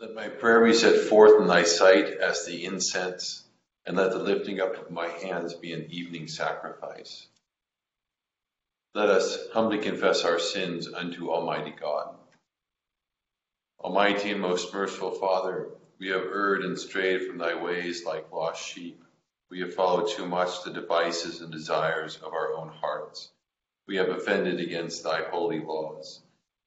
Let my prayer be set forth in thy sight as the incense, and let the lifting up of my hands be an evening sacrifice. Let us humbly confess our sins unto Almighty God. Almighty and most merciful Father, we have erred and strayed from thy ways like lost sheep. We have followed too much the devices and desires of our own hearts. We have offended against thy holy laws.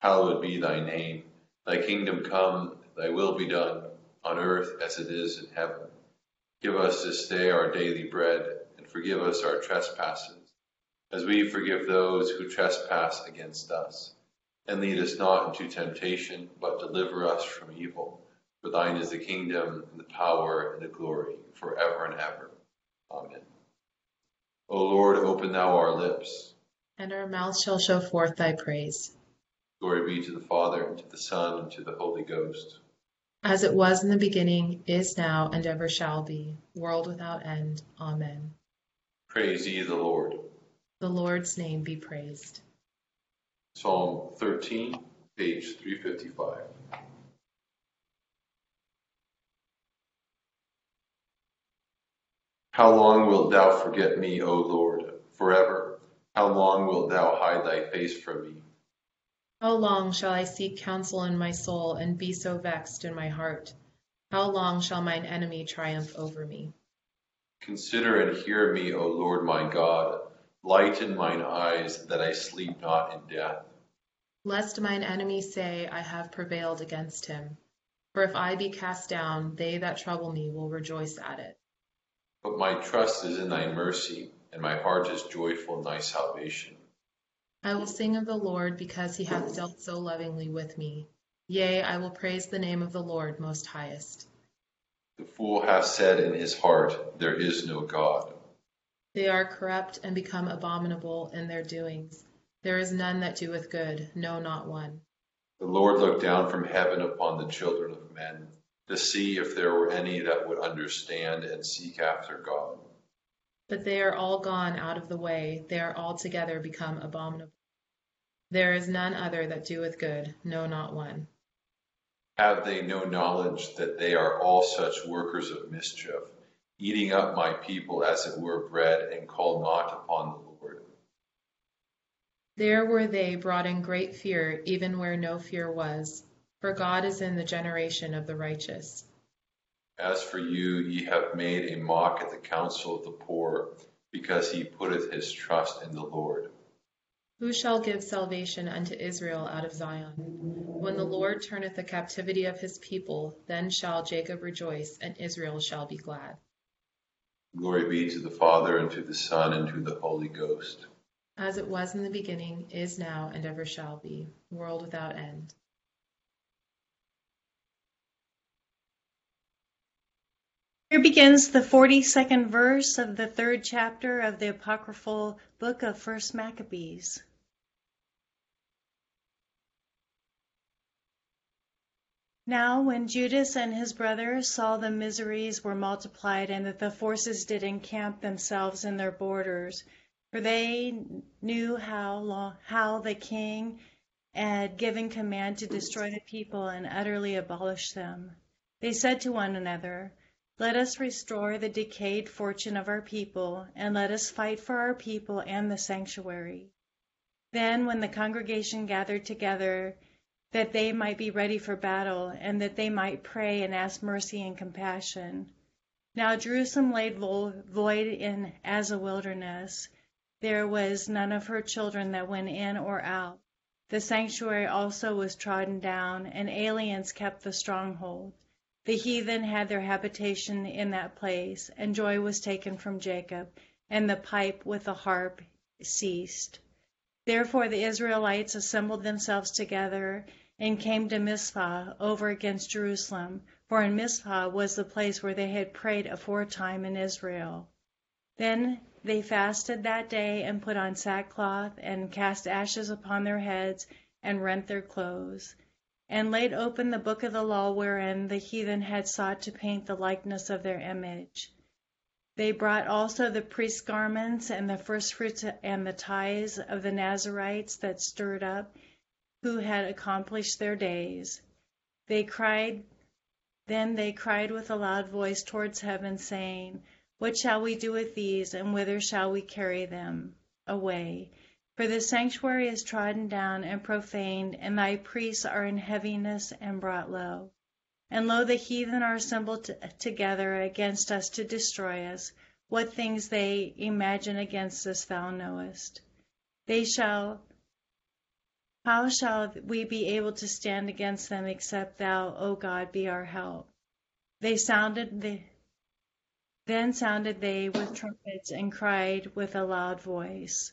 hallowed be thy name. Thy kingdom come, thy will be done, on earth as it is in heaven. Give us this day our daily bread, and forgive us our trespasses, as we forgive those who trespass against us. And lead us not into temptation, but deliver us from evil. For thine is the kingdom, and the power, and the glory, forever and ever. Amen. O Lord, open thou our lips. And our mouths shall show forth thy praise. Glory be to the Father, and to the Son, and to the Holy Ghost. As it was in the beginning, is now, and ever shall be, world without end. Amen. Praise ye the Lord. The Lord's name be praised. Psalm 13, page 355. How long wilt thou forget me, O Lord, forever? How long wilt thou hide thy face from me? How long shall I seek counsel in my soul, and be so vexed in my heart? How long shall mine enemy triumph over me? Consider and hear me, O Lord my God. Lighten mine eyes, that I sleep not in death. Lest mine enemy say, I have prevailed against him. For if I be cast down, they that trouble me will rejoice at it. But my trust is in thy mercy, and my heart is joyful in thy salvation. I will sing of the Lord because he hath dealt so lovingly with me. Yea, I will praise the name of the Lord most highest. The fool hath said in his heart, There is no God. They are corrupt and become abominable in their doings. There is none that doeth good, no, not one. The Lord looked down from heaven upon the children of men to see if there were any that would understand and seek after God. But they are all gone out of the way, they are altogether become abominable. There is none other that doeth good, no, not one. Have they no knowledge that they are all such workers of mischief, eating up my people as it were bread, and call not upon the Lord? There were they brought in great fear, even where no fear was, for God is in the generation of the righteous. As for you, ye have made a mock at the counsel of the poor, because he putteth his trust in the Lord. Who shall give salvation unto Israel out of Zion? When the Lord turneth the captivity of his people, then shall Jacob rejoice, and Israel shall be glad. Glory be to the Father, and to the Son, and to the Holy Ghost. As it was in the beginning, is now, and ever shall be, world without end. Here begins the 42nd verse of the third chapter of the apocryphal book of First Maccabees. Now when Judas and his brothers saw the miseries were multiplied, and that the forces did encamp themselves in their borders, for they knew how long, how the king had given command to destroy the people and utterly abolish them, they said to one another, Let us restore the decayed fortune of our people, and let us fight for our people and the sanctuary. Then when the congregation gathered together, that they might be ready for battle, and that they might pray and ask mercy and compassion. Now Jerusalem lay void in as a wilderness. There was none of her children that went in or out. The sanctuary also was trodden down, and aliens kept the stronghold. The heathen had their habitation in that place, and joy was taken from Jacob, and the pipe with the harp ceased. Therefore the Israelites assembled themselves together and came to Mizpah over against Jerusalem, for in Mizpah was the place where they had prayed aforetime in Israel. Then they fasted that day and put on sackcloth and cast ashes upon their heads and rent their clothes, and laid open the book of the law wherein the heathen had sought to paint the likeness of their image. They brought also the priest's garments and the firstfruits and the tithes of the Nazarites that stirred up, who had accomplished their days. They cried, then they cried with a loud voice towards heaven, saying, What shall we do with these, and whither shall we carry them away? For the sanctuary is trodden down and profaned, and thy priests are in heaviness and brought low. And lo, the heathen are assembled together against us to destroy us. What things they imagine against us thou knowest. They shall how shall we be able to stand against them except thou, O God, be our help? They sounded the then sounded they with trumpets and cried with a loud voice.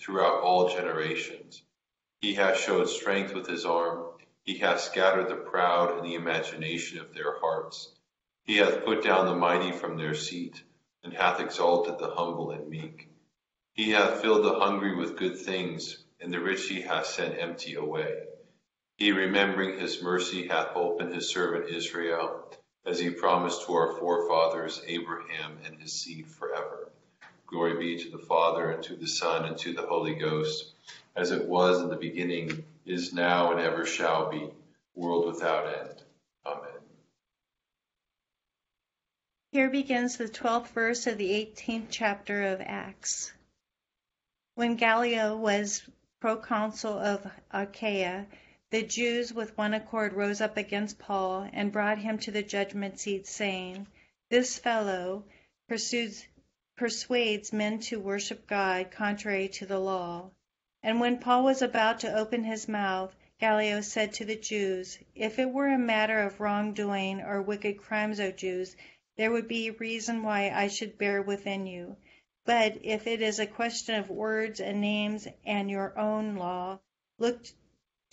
throughout all generations. He hath showed strength with his arm. He hath scattered the proud in the imagination of their hearts. He hath put down the mighty from their seat, and hath exalted the humble and meek. He hath filled the hungry with good things, and the rich he hath sent empty away. He, remembering his mercy, hath opened his servant Israel, as he promised to our forefathers Abraham and his seed forever. Glory be to the Father, and to the Son, and to the Holy Ghost, as it was in the beginning, is now, and ever shall be, world without end. Amen. Here begins the 12th verse of the 18th chapter of Acts. When Gallio was proconsul of Achaia, the Jews with one accord rose up against Paul and brought him to the judgment seat, saying, This fellow pursues, persuades men to worship God contrary to the law. And when Paul was about to open his mouth, Gallio said to the Jews, If it were a matter of wrongdoing or wicked crimes, O Jews, there would be reason why I should bear within you. But if it is a question of words and names and your own law, look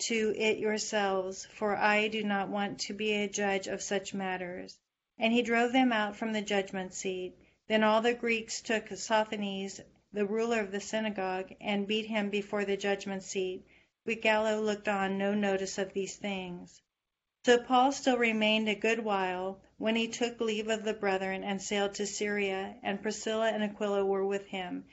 to it yourselves, for I do not want to be a judge of such matters. And he drove them out from the judgment seat. Then all the Greeks took Sosthenes, the ruler of the synagogue, and beat him before the judgment seat. But Gallio looked on no notice of these things. So Paul still remained a good while, when he took leave of the brethren and sailed to Syria, and Priscilla and Aquila were with him.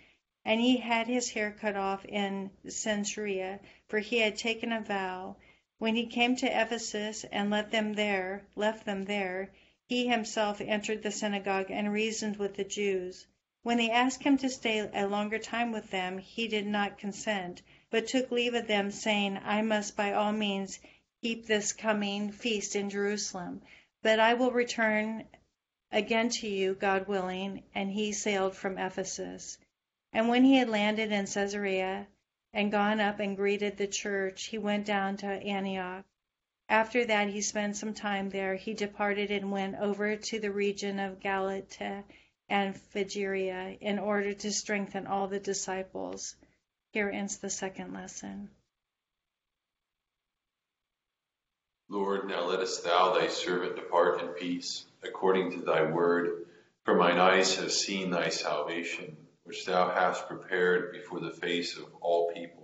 And he had his hair cut off in Cenchrea, for he had taken a vow. When he came to Ephesus and left them there, left them there, he himself entered the synagogue and reasoned with the Jews. When they asked him to stay a longer time with them, he did not consent, but took leave of them, saying, I must by all means keep this coming feast in Jerusalem. But I will return again to you, God willing. And he sailed from Ephesus. And when he had landed in Caesarea and gone up and greeted the church, he went down to Antioch. After that he spent some time there. He departed and went over to the region of Galatia and Phrygia in order to strengthen all the disciples. Here ends the second lesson. Lord, now lettest thou thy servant depart in peace, according to thy word. For mine eyes have seen thy salvation, which thou hast prepared before the face of all people,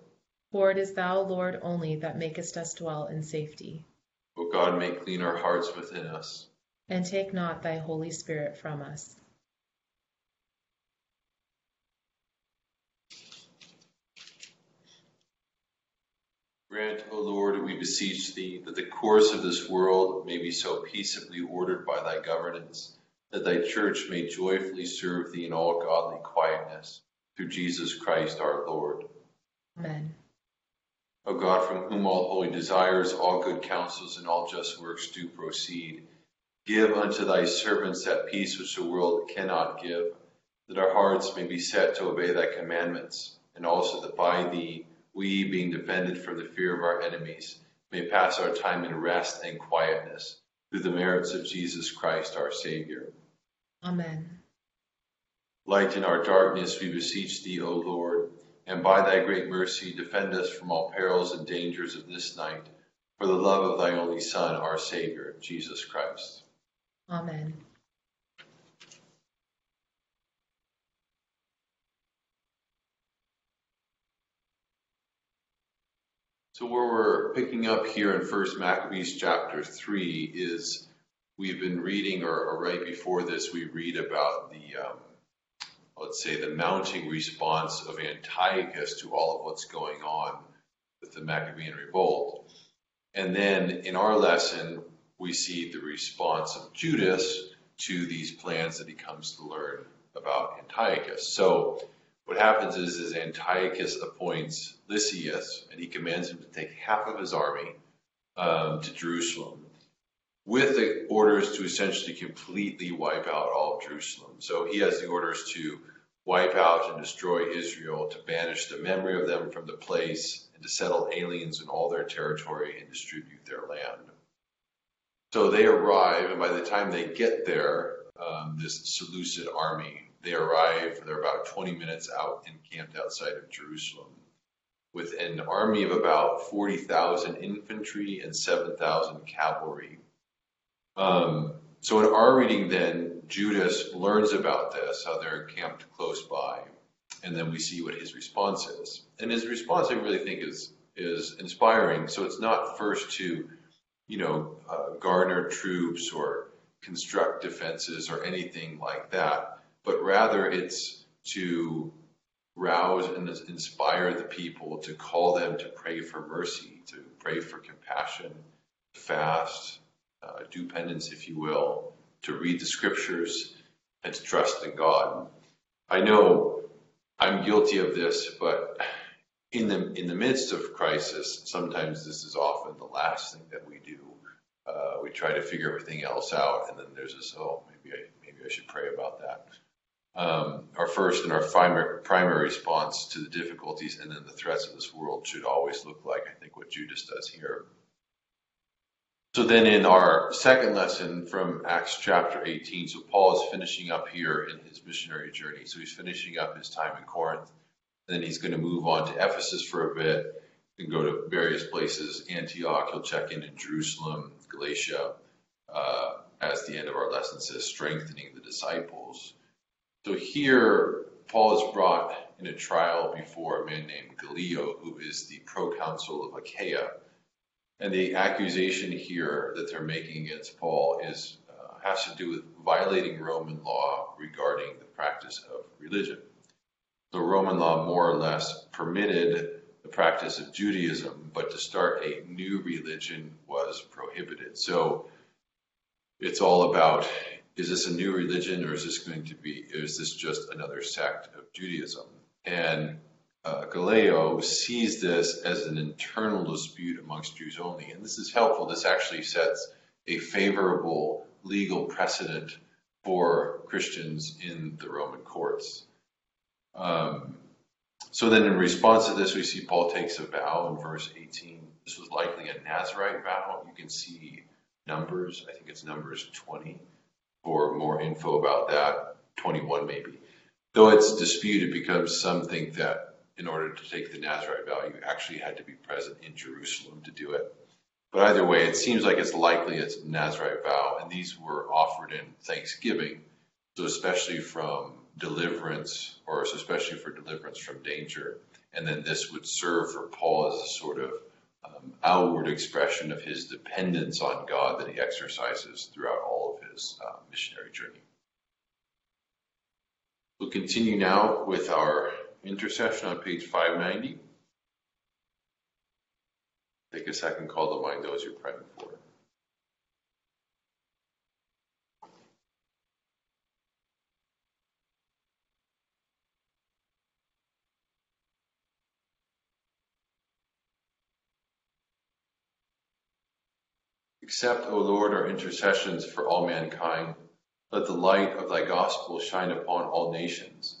For it is thou, Lord, only that makest us dwell in safety. O God, make clean our hearts within us. And take not thy Holy Spirit from us. Grant, O Lord, we beseech thee, that the course of this world may be so peaceably ordered by thy governance, that thy church may joyfully serve thee in all godly quietness, through Jesus Christ our Lord. Amen. O God, from whom all holy desires, all good counsels, and all just works do proceed, give unto thy servants that peace which the world cannot give, that our hearts may be set to obey thy commandments, and also that by thee we, being defended from the fear of our enemies, may pass our time in rest and quietness through the merits of Jesus Christ our Savior. Amen. Lighten our darkness, we beseech thee, O Lord, and by thy great mercy defend us from all perils and dangers of this night, for the love of thy only Son, our Savior, Jesus Christ. Amen. So where we're picking up here in First Maccabees chapter three is we've been reading, or, or right before this, we read about the um, let's say the mounting response of Antiochus to all of what's going on with the Maccabean revolt, and then in our lesson we see the response of Judas to these plans that he comes to learn about Antiochus. So what happens is, is Antiochus appoints Lysias, and he commands him to take half of his army um, to Jerusalem, with the orders to essentially completely wipe out all of Jerusalem. So he has the orders to wipe out and destroy Israel, to banish the memory of them from the place, and to settle aliens in all their territory and distribute their land. So they arrive, and by the time they get there, um, this Seleucid army they arrive, they're about 20 minutes out encamped outside of Jerusalem with an army of about 40,000 infantry and 7,000 cavalry. Um, so in our reading then, Judas learns about this, how they're encamped close by, and then we see what his response is. And his response, I really think, is is inspiring. So it's not first to, you know, uh, garner troops or construct defenses or anything like that but rather it's to rouse and inspire the people to call them to pray for mercy, to pray for compassion, fast, uh, do penance, if you will, to read the scriptures, and to trust in God. I know I'm guilty of this, but in the in the midst of crisis, sometimes this is often the last thing that we do. Uh, we try to figure everything else out, and then there's this, oh, maybe I, maybe I should pray about that. Um, our first and our primary, primary response to the difficulties and then the threats of this world should always look like, I think, what Judas does here. So then in our second lesson from Acts chapter 18, so Paul is finishing up here in his missionary journey. So he's finishing up his time in Corinth. Then he's going to move on to Ephesus for a bit and go to various places. Antioch, he'll check in in Jerusalem, Galatia, uh, as the end of our lesson says, strengthening the disciples. So here, Paul is brought in a trial before a man named Gallio, who is the proconsul of Achaia. And the accusation here that they're making against Paul is uh, has to do with violating Roman law regarding the practice of religion. The Roman law more or less permitted the practice of Judaism, but to start a new religion was prohibited. So it's all about is this a new religion or is this going to be is this just another sect of Judaism? And uh, Gallio sees this as an internal dispute amongst Jews only. And this is helpful. This actually sets a favorable legal precedent for Christians in the Roman courts. Um, so then, in response to this, we see Paul takes a vow in verse 18. This was likely a Nazarite vow. You can see Numbers, I think it's Numbers 20 for more info about that, 21 maybe. Though it's disputed because some think that in order to take the Nazarite vow, you actually had to be present in Jerusalem to do it. But either way, it seems like it's likely it's a Nazarite vow, and these were offered in thanksgiving, so especially from deliverance, or especially for deliverance from danger. And then this would serve for Paul as a sort of um, outward expression of his dependence on God that he exercises throughout all of his uh, missionary journey. We'll continue now with our intercession on page 590. Take a second, call to mind those you're praying for. Accept, O Lord, our intercessions for all mankind. Let the light of thy gospel shine upon all nations,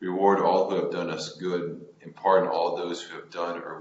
Reward all who have done us good, and pardon all those who have done or